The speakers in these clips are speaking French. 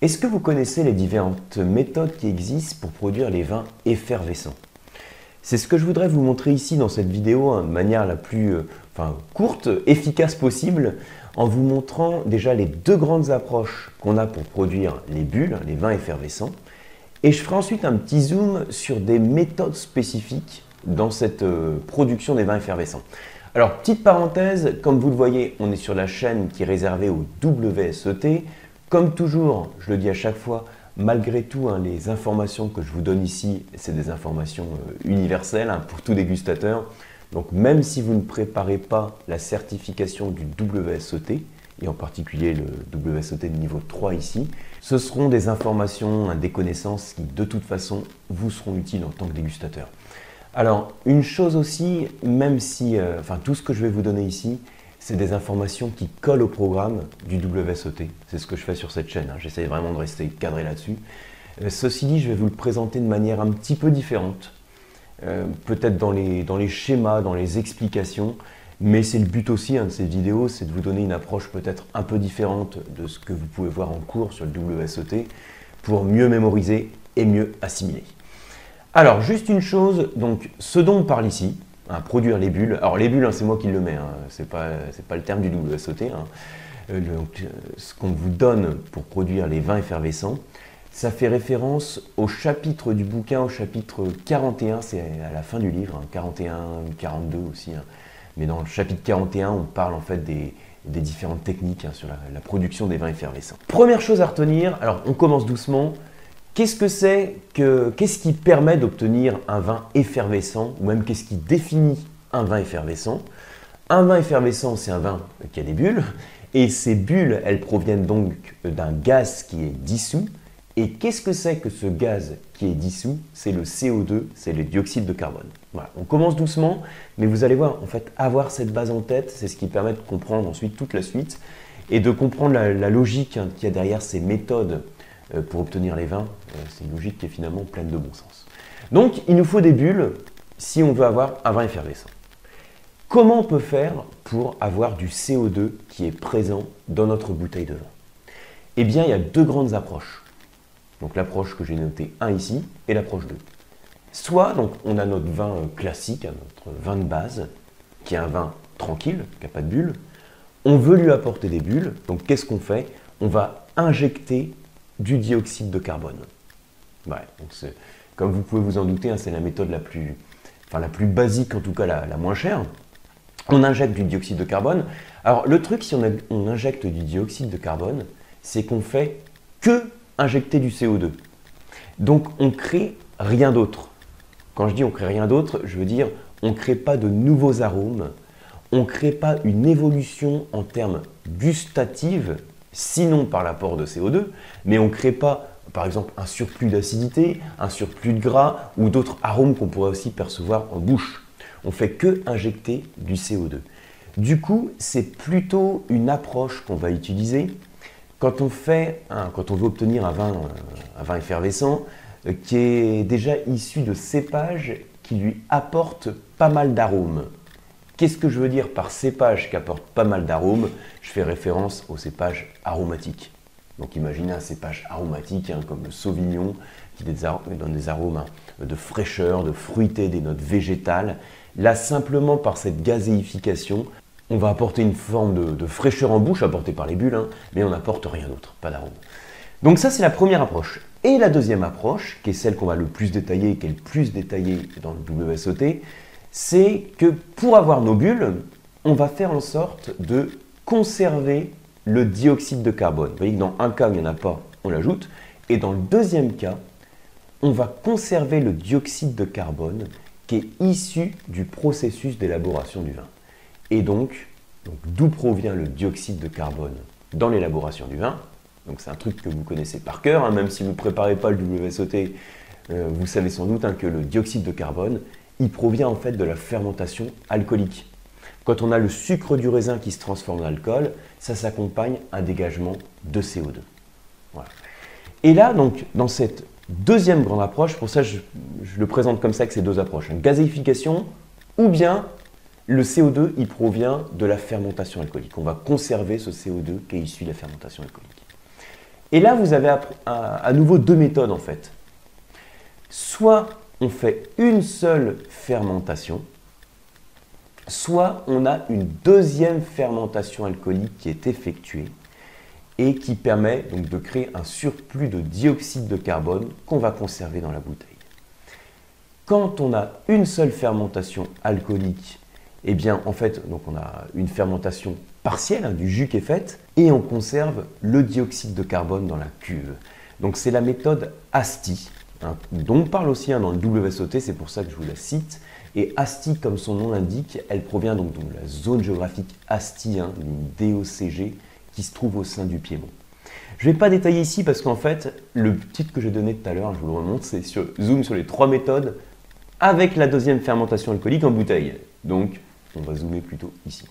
Est-ce que vous connaissez les différentes méthodes qui existent pour produire les vins effervescents? C'est ce que je voudrais vous montrer ici dans cette vidéo hein, de manière la plus euh, courte, efficace possible, en vous montrant déjà les deux grandes approches qu'on a pour produire les bulles, les vins effervescents. Et je ferai ensuite un petit zoom sur des méthodes spécifiques dans cette euh, production des vins effervescents. Alors, petite parenthèse, comme vous le voyez, on est sur la chaîne qui est réservée au WSET. Comme toujours, je le dis à chaque fois, malgré tout, hein, les informations que je vous donne ici, c'est des informations euh, universelles hein, pour tout dégustateur. Donc même si vous ne préparez pas la certification du WSET, et en particulier le WSET de niveau 3 ici, ce seront des informations, hein, des connaissances qui de toute façon vous seront utiles en tant que dégustateur. Alors, une chose aussi, même si, euh, enfin, tout ce que je vais vous donner ici, c'est des informations qui collent au programme du WSOT. C'est ce que je fais sur cette chaîne. Hein. J'essaie vraiment de rester cadré là-dessus. Euh, ceci dit, je vais vous le présenter de manière un petit peu différente. Euh, peut-être dans les, schémas, dans les explications. Mais c'est le but aussi de ces vidéos, c'est de vous donner une approche peut-être un peu différente de ce que vous pouvez voir en cours sur le WSOT pour mieux mémoriser et mieux assimiler. Alors, juste une chose, donc ce dont on parle ici, hein, produire les bulles. Alors, les bulles, hein, c'est moi qui le mets, hein, c'est pas, le terme du WSOT. Hein. Euh, euh, ce qu'on vous donne pour produire les vins effervescents, ça fait référence au chapitre du bouquin, au chapitre 41, c'est à la fin du livre, 41, 42 aussi. Mais dans le chapitre 41, on parle en fait des, différentes techniques sur la, production des vins effervescents. Première chose à retenir, alors on commence doucement, Qu'est-ce que c'est que qu'est-ce qui permet d'obtenir un vin effervescent ou même qu'est-ce qui définit un vin effervescent? Un vin effervescent, c'est un vin qui a des bulles et ces bulles, elles proviennent donc d'un gaz qui est dissous. Et qu'est-ce que c'est que ce gaz qui est dissous? C'est le CO2, c'est le dioxyde de carbone. Voilà. On commence doucement, mais vous allez voir, en fait, avoir cette base en tête, c'est ce qui permet de comprendre ensuite toute la suite et de comprendre la, logique hein, qu'il y a derrière ces méthodes euh, pour obtenir les vins. Euh, c'est une logique qui est finalement pleine de bon sens. Donc, il nous faut des bulles si on veut avoir un vin effervescent. Comment on peut faire pour avoir du CO2 qui est présent dans notre bouteille de vin? Eh bien, il y a deux grandes approches. Donc l'approche que j'ai notée 1 ici et l'approche 2. Soit donc on a notre vin euh, classique, hein, notre vin de base, qui est un vin tranquille, qui n'a pas de bulles. On veut lui apporter des bulles, donc qu'est-ce qu'on fait? On va injecter du dioxyde de carbone. Comme vous pouvez vous en douter, hein, c'est la méthode la plus, basique, en tout cas la, moins chère. On injecte du dioxyde de carbone. Alors le truc, si on, injecte du dioxyde de carbone, c'est qu'on fait que injecter du CO2. Donc on crée rien d'autre. Quand je dis on crée rien d'autre, je veux dire on ne crée pas de nouveaux arômes, on ne crée pas une évolution en termes gustatifs sinon par l'apport de CO2, mais on ne crée pas, par exemple, un surplus d'acidité, un surplus de gras ou d'autres arômes qu'on pourrait aussi percevoir en bouche. On fait que injecter du CO2. Du coup, c'est plutôt une approche qu'on va utiliser quand on, veut obtenir un vin, euh, effervescent euh, qui est déjà issu de cépages qui lui apportent pas mal d'arômes. Qu'est-ce que je veux dire par cépage qui apporte pas mal d'arômes? Je fais référence aux cépages aromatiques. Donc imaginez un cépage aromatique hein, comme le sauvignon qui donne des arômes hein, de fraîcheur, de fruité, des notes végétales. Là, simplement par cette gazéification, on va apporter une forme de, fraîcheur en bouche apportée par les bulles, hein, mais on n'apporte rien d'autre, pas d'arôme. Donc ça, c'est la première approche. Et la deuxième approche, qui est celle qu'on va le plus détailler, qui est le plus détaillée dans le WSOT, c'est que pour avoir nos bulles, on va faire en sorte de conserver le dioxyde de carbone. Vous voyez que dans un cas, il n'y en a pas, on l'ajoute. Et dans le deuxième cas, on va conserver le dioxyde de carbone qui est issu du processus d'élaboration du vin. Et donc, d'où provient le dioxyde de carbone dans l'élaboration du vin? Donc c'est un truc que vous connaissez par cœur, hein, même si vous ne préparez pas le WSOT, euh, vous savez sans doute hein, que le dioxyde de carbone, il provient en fait de la fermentation alcoolique. Quand on a le sucre du raisin qui se transforme en alcool, ça s'accompagne un dégagement de CO2. Et là, donc, dans cette deuxième grande approche, pour ça je, le présente comme ça que c'est deux approches, une gazéification ou bien le CO2, il provient de la fermentation alcoolique. On va conserver ce CO2 qui est issu de la fermentation alcoolique. Et là, vous avez à, nouveau deux méthodes en fait. Soit on fait une seule fermentation, soit on a une deuxième fermentation alcoolique qui est effectuée et qui permet donc de créer un surplus de dioxyde de carbone qu'on va conserver dans la bouteille. Quand on a une seule fermentation alcoolique, eh bien en fait donc on a une fermentation partielle hein, du jus qui est faite et on conserve le dioxyde de carbone dans la cuve. Donc c'est la méthode ASTI hein, dont on parle aussi hein, dans le WSOT, c'est pour ça que je vous la cite. Et ASTI, comme son nom l'indique, elle provient donc de la zone géographique ASTI, d'une DOCG, qui se trouve au sein du Piémont. Je ne vais pas détailler ici parce qu'en fait, le titre que j'ai donné tout à l'heure, je vous le remonte, c'est sur zoom sur les trois méthodes avec la deuxième fermentation alcoolique en bouteille. Donc, on va zoomer plutôt ici.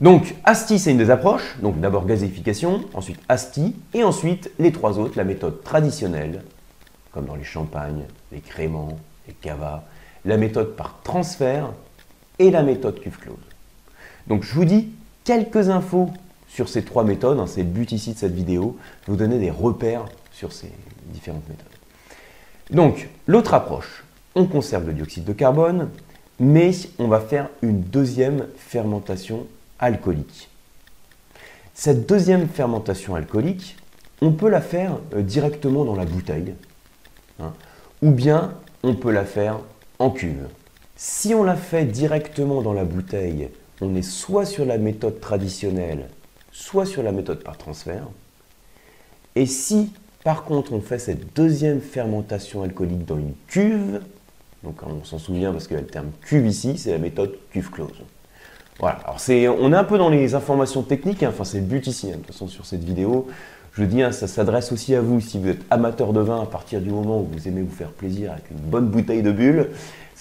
Donc, ASTI, c'est une des approches. Donc, d'abord gazéification, ensuite ASTI, et ensuite les trois autres, la méthode traditionnelle, comme dans les champagnes, les créments, la méthode par transfert et la méthode cuve close. Donc, je vous dis, quelques infos sur ces trois méthodes. Hein, c'est le but ici de cette vidéo, vous donner des repères sur ces différentes méthodes. Donc, l'autre approche, on conserve le dioxyde de carbone, mais on va faire une deuxième fermentation alcoolique. Cette deuxième fermentation alcoolique, on peut la faire euh, directement dans la bouteille, hein, ou bien on peut la faire en cuve. Si on la fait directement dans la bouteille on est soit sur la méthode traditionnelle, soit sur la méthode par transfert. Et si par contre on fait cette deuxième fermentation alcoolique dans une cuve, donc on s'en souvient parce a le terme cuve ici, c'est la méthode cuve close. Voilà, alors c'est, on est un peu dans les informations techniques, hein. enfin c'est le but ici, hein. de toute façon sur cette vidéo, je dis, hein, ça s'adresse aussi à vous si vous êtes amateur de vin à partir du moment où vous aimez vous faire plaisir avec une bonne bouteille de bulle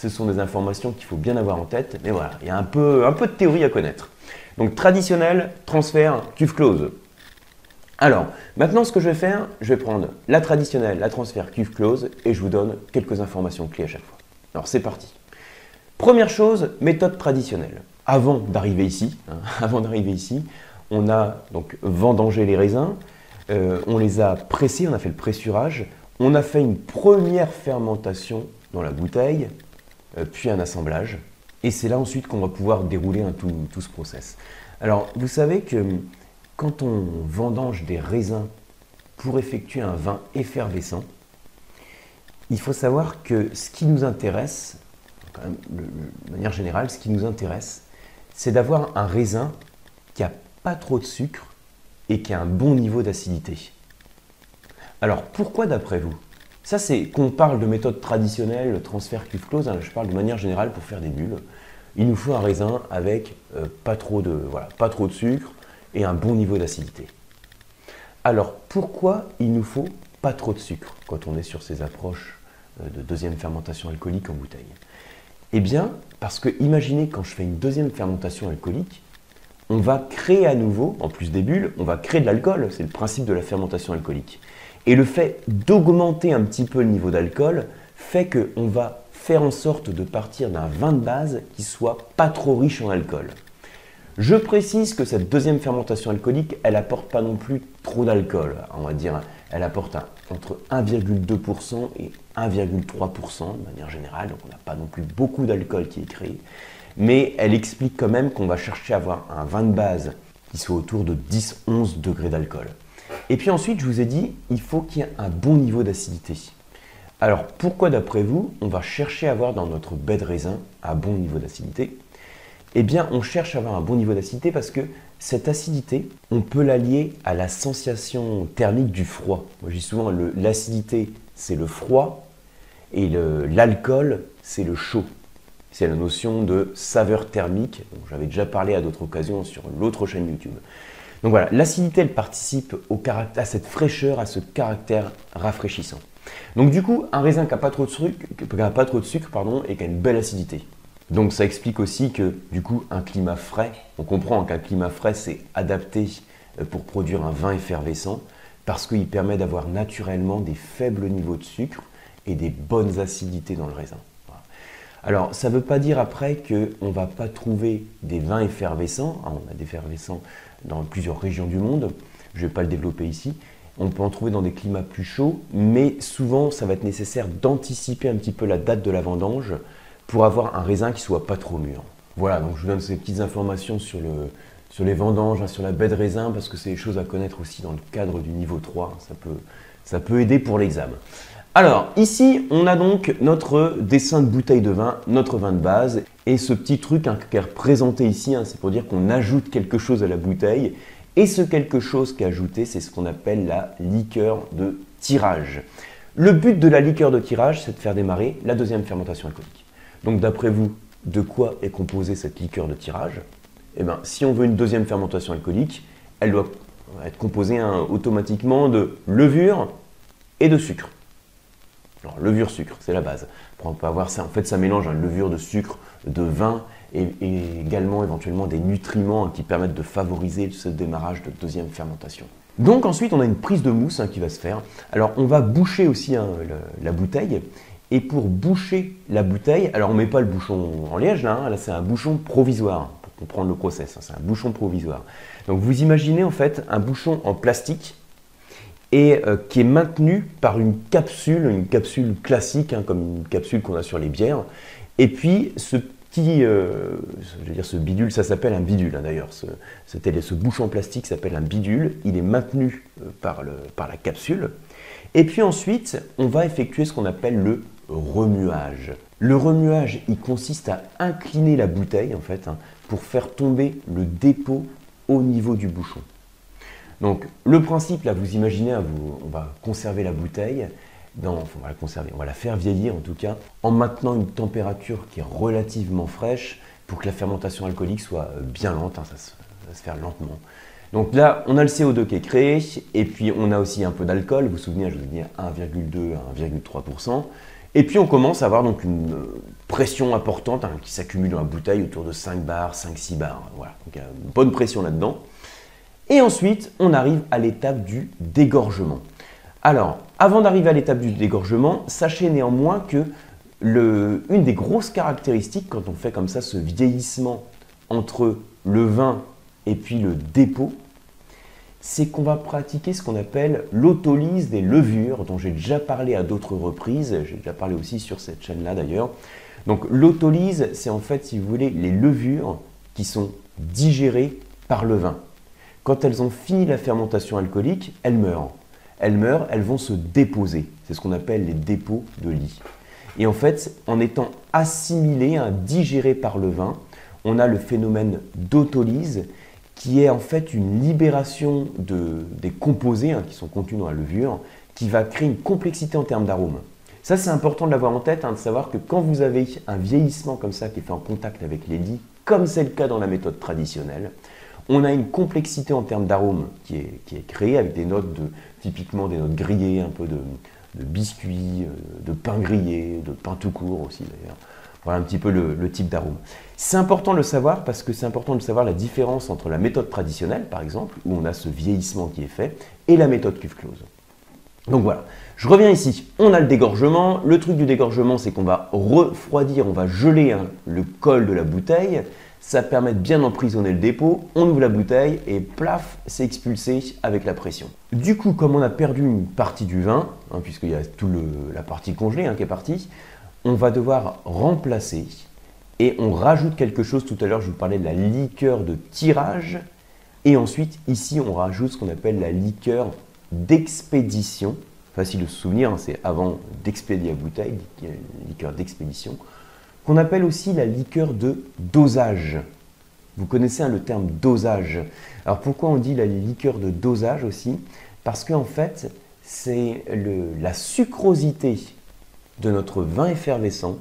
ce sont des informations qu'il faut bien avoir en tête. Mais voilà, il y a un peu, de théorie à connaître. Donc traditionnel, transfert, cuve close. Alors, maintenant ce que je vais faire, je vais prendre la traditionnelle, la transfert, cuve close, et je vous donne quelques informations clés à chaque fois. Alors c'est parti. Première chose, méthode traditionnelle. Avant d'arriver ici, hein, avant d'arriver ici, on a donc vendangé les raisins, euh, on les a pressés, on a fait le pressurage, on a fait une première fermentation dans la bouteille, euh, puis un assemblage. Et c'est là ensuite qu'on va pouvoir dérouler tout, ce process. Alors, vous savez que quand on vendange des raisins pour effectuer un vin effervescent, il faut savoir que ce qui nous intéresse, de manière générale, ce qui nous intéresse, c'est d'avoir un raisin qui n'a pas trop de sucre et qui a un bon niveau d'acidité. Alors pourquoi d'après vous? Ça, c'est qu'on parle de méthode traditionnelle, transfert cuve close, hein, je parle de manière générale pour faire des bulles. Il nous faut un raisin avec euh, pas, trop de, pas trop de sucre et un bon niveau d'acidité. Alors, pourquoi il nous faut pas trop de sucre quand on est sur ces approches euh, de deuxième fermentation alcoolique en bouteille? Eh bien, parce que imaginez quand je fais une deuxième fermentation alcoolique, on va créer à nouveau, en plus des bulles, on va créer de l'alcool, c'est le principe de la fermentation alcoolique. Et le fait d'augmenter un petit peu le niveau d'alcool fait qu'on va faire en sorte de partir d'un vin de base qui soit pas trop riche en alcool. Je précise que cette deuxième fermentation alcoolique, elle apporte pas non plus trop d'alcool. On va dire, elle apporte entre 1,2% et 1,3% de manière générale, donc on n'a pas non plus beaucoup d'alcool qui est créé. Mais elle explique quand même qu'on va chercher à avoir un vin de base qui soit autour de 10-11 degrés d'alcool. Et puis ensuite, je vous ai dit, il faut qu'il y ait un bon niveau d'acidité. Alors pourquoi d'après vous, on va chercher à avoir dans notre baie de raisin un bon niveau d'acidité? Eh bien, on cherche à avoir un bon niveau d'acidité parce que cette acidité, on peut l'allier à la sensation thermique du froid. Moi, je dis souvent, l'acidité, c'est le froid et l'alcool, c'est le chaud. C'est la notion de saveur thermique. J'avais déjà parlé à d'autres occasions sur l'autre chaîne YouTube. Donc voilà, l'acidité, elle participe à cette fraîcheur, à ce caractère rafraîchissant. Donc du coup, un raisin qui n'a pas trop de sucre, pas trop de sucre pardon, et qui a une belle acidité. Donc ça explique aussi que du coup, un climat frais, on comprend qu'un climat frais, c'est adapté euh, pour produire un vin effervescent, parce qu'il permet d'avoir naturellement des faibles niveaux de sucre et des bonnes acidités dans le raisin. Alors, ça ne veut pas dire après qu'on ne va pas trouver des vins effervescents. Hein, on a des effervescents dans plusieurs régions du monde. je ne vais pas le développer ici. On peut en trouver dans des climats plus chauds, mais souvent ça va être nécessaire d'anticiper un petit peu la date de la vendange pour avoir un raisin qui soit pas trop mûr. Voilà, donc je vous donne ces petites informations sur, le, sur les vendanges, hein, sur la baie de raisin, parce que c'est des choses à connaître aussi dans le cadre du niveau 3. Ça peut, ça peut aider pour l'examen. Alors, ici, on a donc notre dessin de bouteille de vin, notre vin de base. Et ce petit truc hein, qui est représenté ici, hein, c'est pour dire qu'on ajoute quelque chose à la bouteille. Et ce quelque chose qui est ajouté, c'est ce qu'on appelle la liqueur de tirage. Le but de la liqueur de tirage, c'est de faire démarrer la deuxième fermentation alcoolique. Donc d'après vous, de quoi est composée cette liqueur de tirage? Eh bien, si on veut une deuxième fermentation alcoolique, elle doit être composée hein, automatiquement de levure et de sucre. Alors, levure sucre, c'est la base. On peut avoir ça. En fait, ça mélange une levure de sucre, de vin et, également éventuellement des nutriments qui permettent de favoriser ce démarrage de deuxième fermentation. Donc ensuite, on a une prise de mousse hein, qui va se faire. Alors, on va boucher aussi hein, la bouteille. Et pour boucher la bouteille, alors on ne met pas le bouchon en liège là, hein, là c'est un bouchon provisoire pour comprendre le process. c'est un bouchon provisoire. Donc vous imaginez en fait un bouchon en plastique et euh, qui est maintenu par une capsule, une capsule classique, comme une capsule qu'on a sur les bières. Et puis ce euh, je veux dire, ce bidule, ça s'appelle un bidule hein, d'ailleurs. Ce, ce, bouchon plastique s'appelle un bidule. Il est maintenu euh, par la capsule. Et puis ensuite, on va effectuer ce qu'on appelle le remuage. Le remuage, il consiste à incliner la bouteille en fait hein, pour faire tomber le dépôt au niveau du bouchon. Donc le principe, là, vous imaginez, hein, on va conserver la bouteille on va la faire vieillir en tout cas, en maintenant une température qui est relativement fraîche pour que la fermentation alcoolique soit euh, bien lente, hein, ça, se, se faire lentement. Donc là, on a le CO2 qui est créé, et puis on a aussi un peu d'alcool, vous vous souvenez, je vous ai dit 1,2 à 1,3%. Et puis on commence à avoir donc une euh, pression importante hein, qui s'accumule dans la bouteille autour de 5 bars, 5-6 bars. Voilà, donc il y a une bonne pression là-dedans. Et ensuite, on arrive à l'étape du dégorgement. Alors, avant d'arriver à l'étape du dégorgement, sachez néanmoins que une des grosses caractéristiques quand on fait comme ça ce vieillissement entre le vin et puis le dépôt, c'est qu'on va pratiquer ce qu'on appelle l'autolyse des levures, dont j'ai déjà parlé à d'autres reprises, j'ai déjà parlé aussi sur cette chaîne-là d'ailleurs. Donc l'autolyse, c'est en fait, si vous voulez, les levures qui sont digérées par le vin. Quand elles ont fini la fermentation alcoolique, elles meurent elles meurent, elles vont se déposer. C'est ce qu'on appelle les dépôts de lit. Et en fait, en étant assimilées, hein, digérées par le vin, on a le phénomène d'autolyse qui est en fait une libération des composés hein, qui sont contenus dans la levure qui va créer une complexité en termes d'arôme. Ça, c'est important de l'avoir en tête, hein, de savoir que quand vous avez un vieillissement comme ça qui est fait en contact avec les lits, comme c'est le cas dans la méthode traditionnelle, on a une complexité en termes d'arômes qui est, créée avec des notes de, typiquement des notes grillées, un peu de, biscuits, euh, de pain grillé, de pain tout court aussi d'ailleurs. Voilà un petit peu le, type d'arôme. C'est important de le savoir parce que c'est important de savoir la différence entre la méthode traditionnelle, par exemple, où on a ce vieillissement qui est fait, et la méthode cuve close. Donc voilà, je reviens ici. On a le dégorgement. Le truc du dégorgement, c'est qu'on va refroidir, on va geler hein, le col de la bouteille ça permet de bien emprisonner le dépôt, on ouvre la bouteille et plaf, c'est expulsé avec la pression. Du coup, comme on a perdu une partie du vin, hein, puisqu'il y a toute la partie congelée hein, qui est partie, on va devoir remplacer et on rajoute quelque chose. Tout à l'heure, je vous parlais de la liqueur de tirage et ensuite, ici, on rajoute ce qu'on appelle la liqueur d'expédition. Facile de se souvenir, hein, c'est avant d'expédier la bouteille, liqueur d'expédition qu'on appelle aussi la liqueur de dosage. Vous connaissez le terme dosage. Alors pourquoi on dit la liqueur de dosage aussi? Parce qu'en fait, c'est la sucrosité de notre vin effervescent.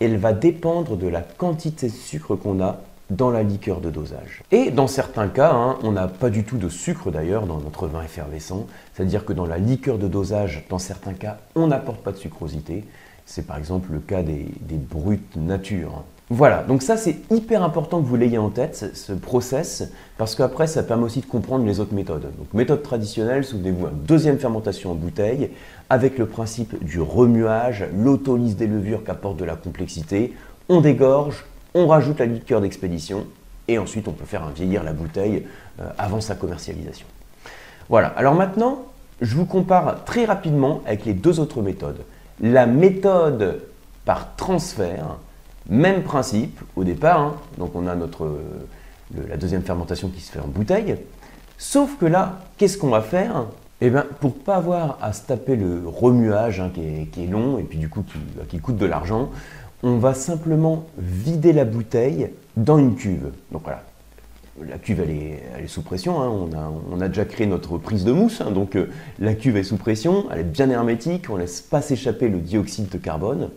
Elle va dépendre de la quantité de sucre qu'on a dans la liqueur de dosage. Et dans certains cas, hein, on n'a pas du tout de sucre d'ailleurs dans notre vin effervescent. C'est-à-dire que dans la liqueur de dosage, dans certains cas, on n'apporte pas de sucrosité. C'est par exemple le cas des, brutes nature. Voilà, donc ça c'est hyper important que vous l'ayez en tête, ce process, parce qu'après ça permet aussi de comprendre les autres méthodes. Donc méthode traditionnelle, souvenez-vous, deuxième fermentation en bouteille, avec le principe du remuage, l'autolyse des levures qui apporte de la complexité, on dégorge, on rajoute la liqueur d'expédition, et ensuite on peut faire vieillir la bouteille euh, avant sa commercialisation. Voilà, alors maintenant, je vous compare très rapidement avec les deux autres méthodes. La méthode par transfert, même principe au départ, hein. donc on a notre, la deuxième fermentation qui se fait en bouteille, sauf que là, qu'est-ce qu'on va faire? Eh bien, pour pas avoir à se taper le remuage hein, qui, est, long et puis du coup qui, qui coûte de l'argent, on va simplement vider la bouteille dans une cuve. Donc voilà, la cuve elle est, sous pression, hein. on, a, déjà créé notre prise de mousse, hein. donc euh, la cuve est sous pression, elle est bien hermétique, on laisse pas s'échapper le dioxyde de carbone.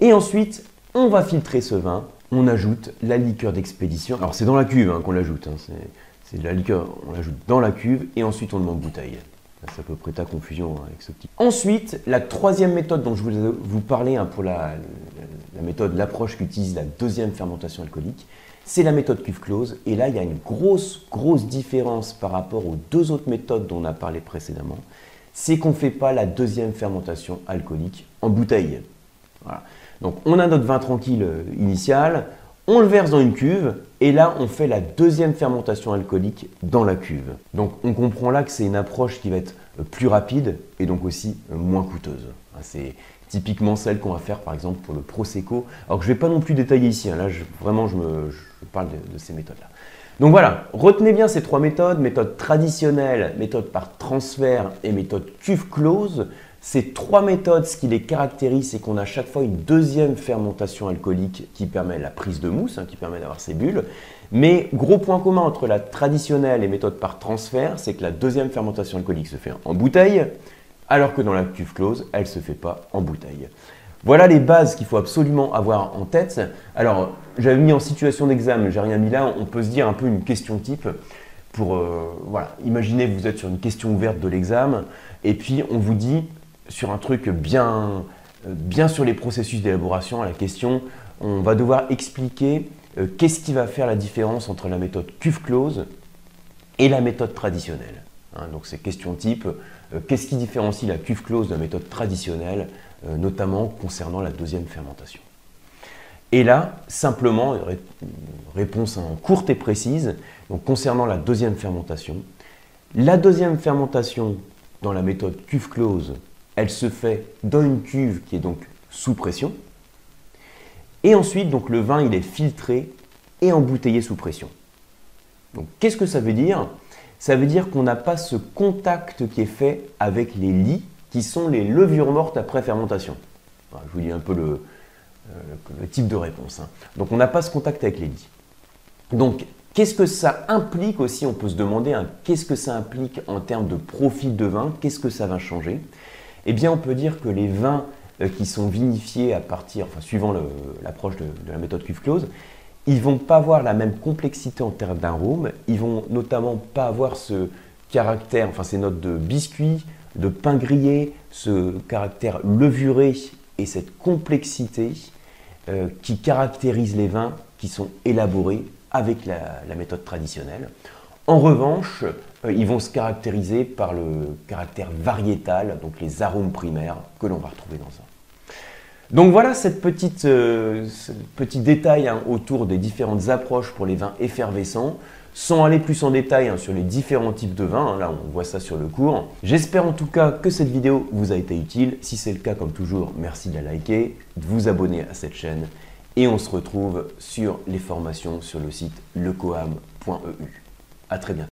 Et ensuite, on va filtrer ce vin, on ajoute la liqueur d'expédition. Alors c'est dans la cuve qu'on l'ajoute, c'est de la liqueur, on l'ajoute dans la cuve et ensuite on le met en bouteille. C'est à peu près ta confusion hein, avec ce petit. Ensuite, la troisième méthode dont je voulais vous parler hein, pour la, méthode, l'approche qu'utilise la deuxième fermentation alcoolique, c'est la méthode cuve close. Et là, il y a une grosse, grosse différence par rapport aux deux autres méthodes dont on a parlé précédemment. C'est qu'on ne fait pas la deuxième fermentation alcoolique en bouteille. Donc, on a notre vin tranquille euh, initial, on le verse dans une cuve et là on fait la deuxième fermentation alcoolique dans la cuve. Donc on comprend là que c'est une approche qui va être euh, plus rapide et donc aussi euh, moins coûteuse. Hein, typiquement celle qu'on va faire par exemple pour le Prosecco. Alors que je ne vais pas non plus détailler ici, hein. là vraiment je, parle de, ces méthodes-là. Donc voilà, retenez bien ces trois méthodes, méthode traditionnelle, méthode par transfert et méthode cuve close. Ces trois méthodes, ce qui les caractérise, c'est qu'on a chaque fois une deuxième fermentation alcoolique qui permet la prise de mousse, hein, qui permet d'avoir ces bulles. Mais gros point commun entre la traditionnelle et méthode par transfert, c'est que la deuxième fermentation alcoolique se fait en bouteille, alors que dans la cuve close, elle ne se fait pas en bouteille. Voilà les bases qu'il faut absolument avoir en tête. Alors, j'avais mis en situation d'examen, j'ai rien mis là, on peut se dire un peu une question type. Pour, euh, voilà, imaginez vous êtes sur une question ouverte de l'examen, et puis on vous dit, sur un truc bien, bien sur les processus d'élaboration à la question, on va devoir expliquer euh, qu'est-ce qui va faire la différence entre la méthode cuve close et la méthode traditionnelle. Hein, donc c'est question type, euh, qu'est-ce qui différencie la cuve close de la méthode traditionnelle, euh, notamment concernant la deuxième fermentation? Et là, simplement, réponse courte et précise, concernant la deuxième fermentation. La deuxième fermentation dans la méthode cuve close elle se fait dans une cuve qui est donc sous pression. Et ensuite, donc, le vin il est filtré et embouteillé sous pression. Donc, qu'est-ce que ça veut dire? Ça veut dire qu'on n'a pas ce contact qui est fait avec les lits, qui sont les levures mortes après fermentation. je vous dis un peu le, euh, type de réponse. Hein. Donc, on n'a pas ce contact avec les lits. Donc, qu'est-ce que ça implique aussi? On peut se demander hein, qu'est-ce que ça implique en termes de profil de vin? Qu'est-ce que ça va changer? Eh bien, on peut dire que les vins euh, qui sont vinifiés à partir, enfin, suivant l'approche de, la méthode cuve close, ils vont pas avoir la même complexité en termes d'arôme, ils vont notamment pas avoir ce caractère, enfin ces notes de biscuit, de pain grillé, ce caractère levuré et cette complexité euh, qui caractérise les vins qui sont élaborés avec la méthode traditionnelle. En revanche, euh, ils vont se caractériser par le caractère variétal, donc les arômes primaires que l'on va retrouver dans un. Donc voilà cette petite, euh, ce petit détail hein, autour des différentes approches pour les vins effervescents. Sans aller plus en détail hein, sur les différents types de vins, hein, là on voit ça sur le cours. J'espère en tout cas que cette vidéo vous a été utile. Si c'est le cas, comme toujours, merci de la liker, de vous abonner à cette chaîne. Et on se retrouve sur les formations sur le site lecoam.eu. À très bientôt.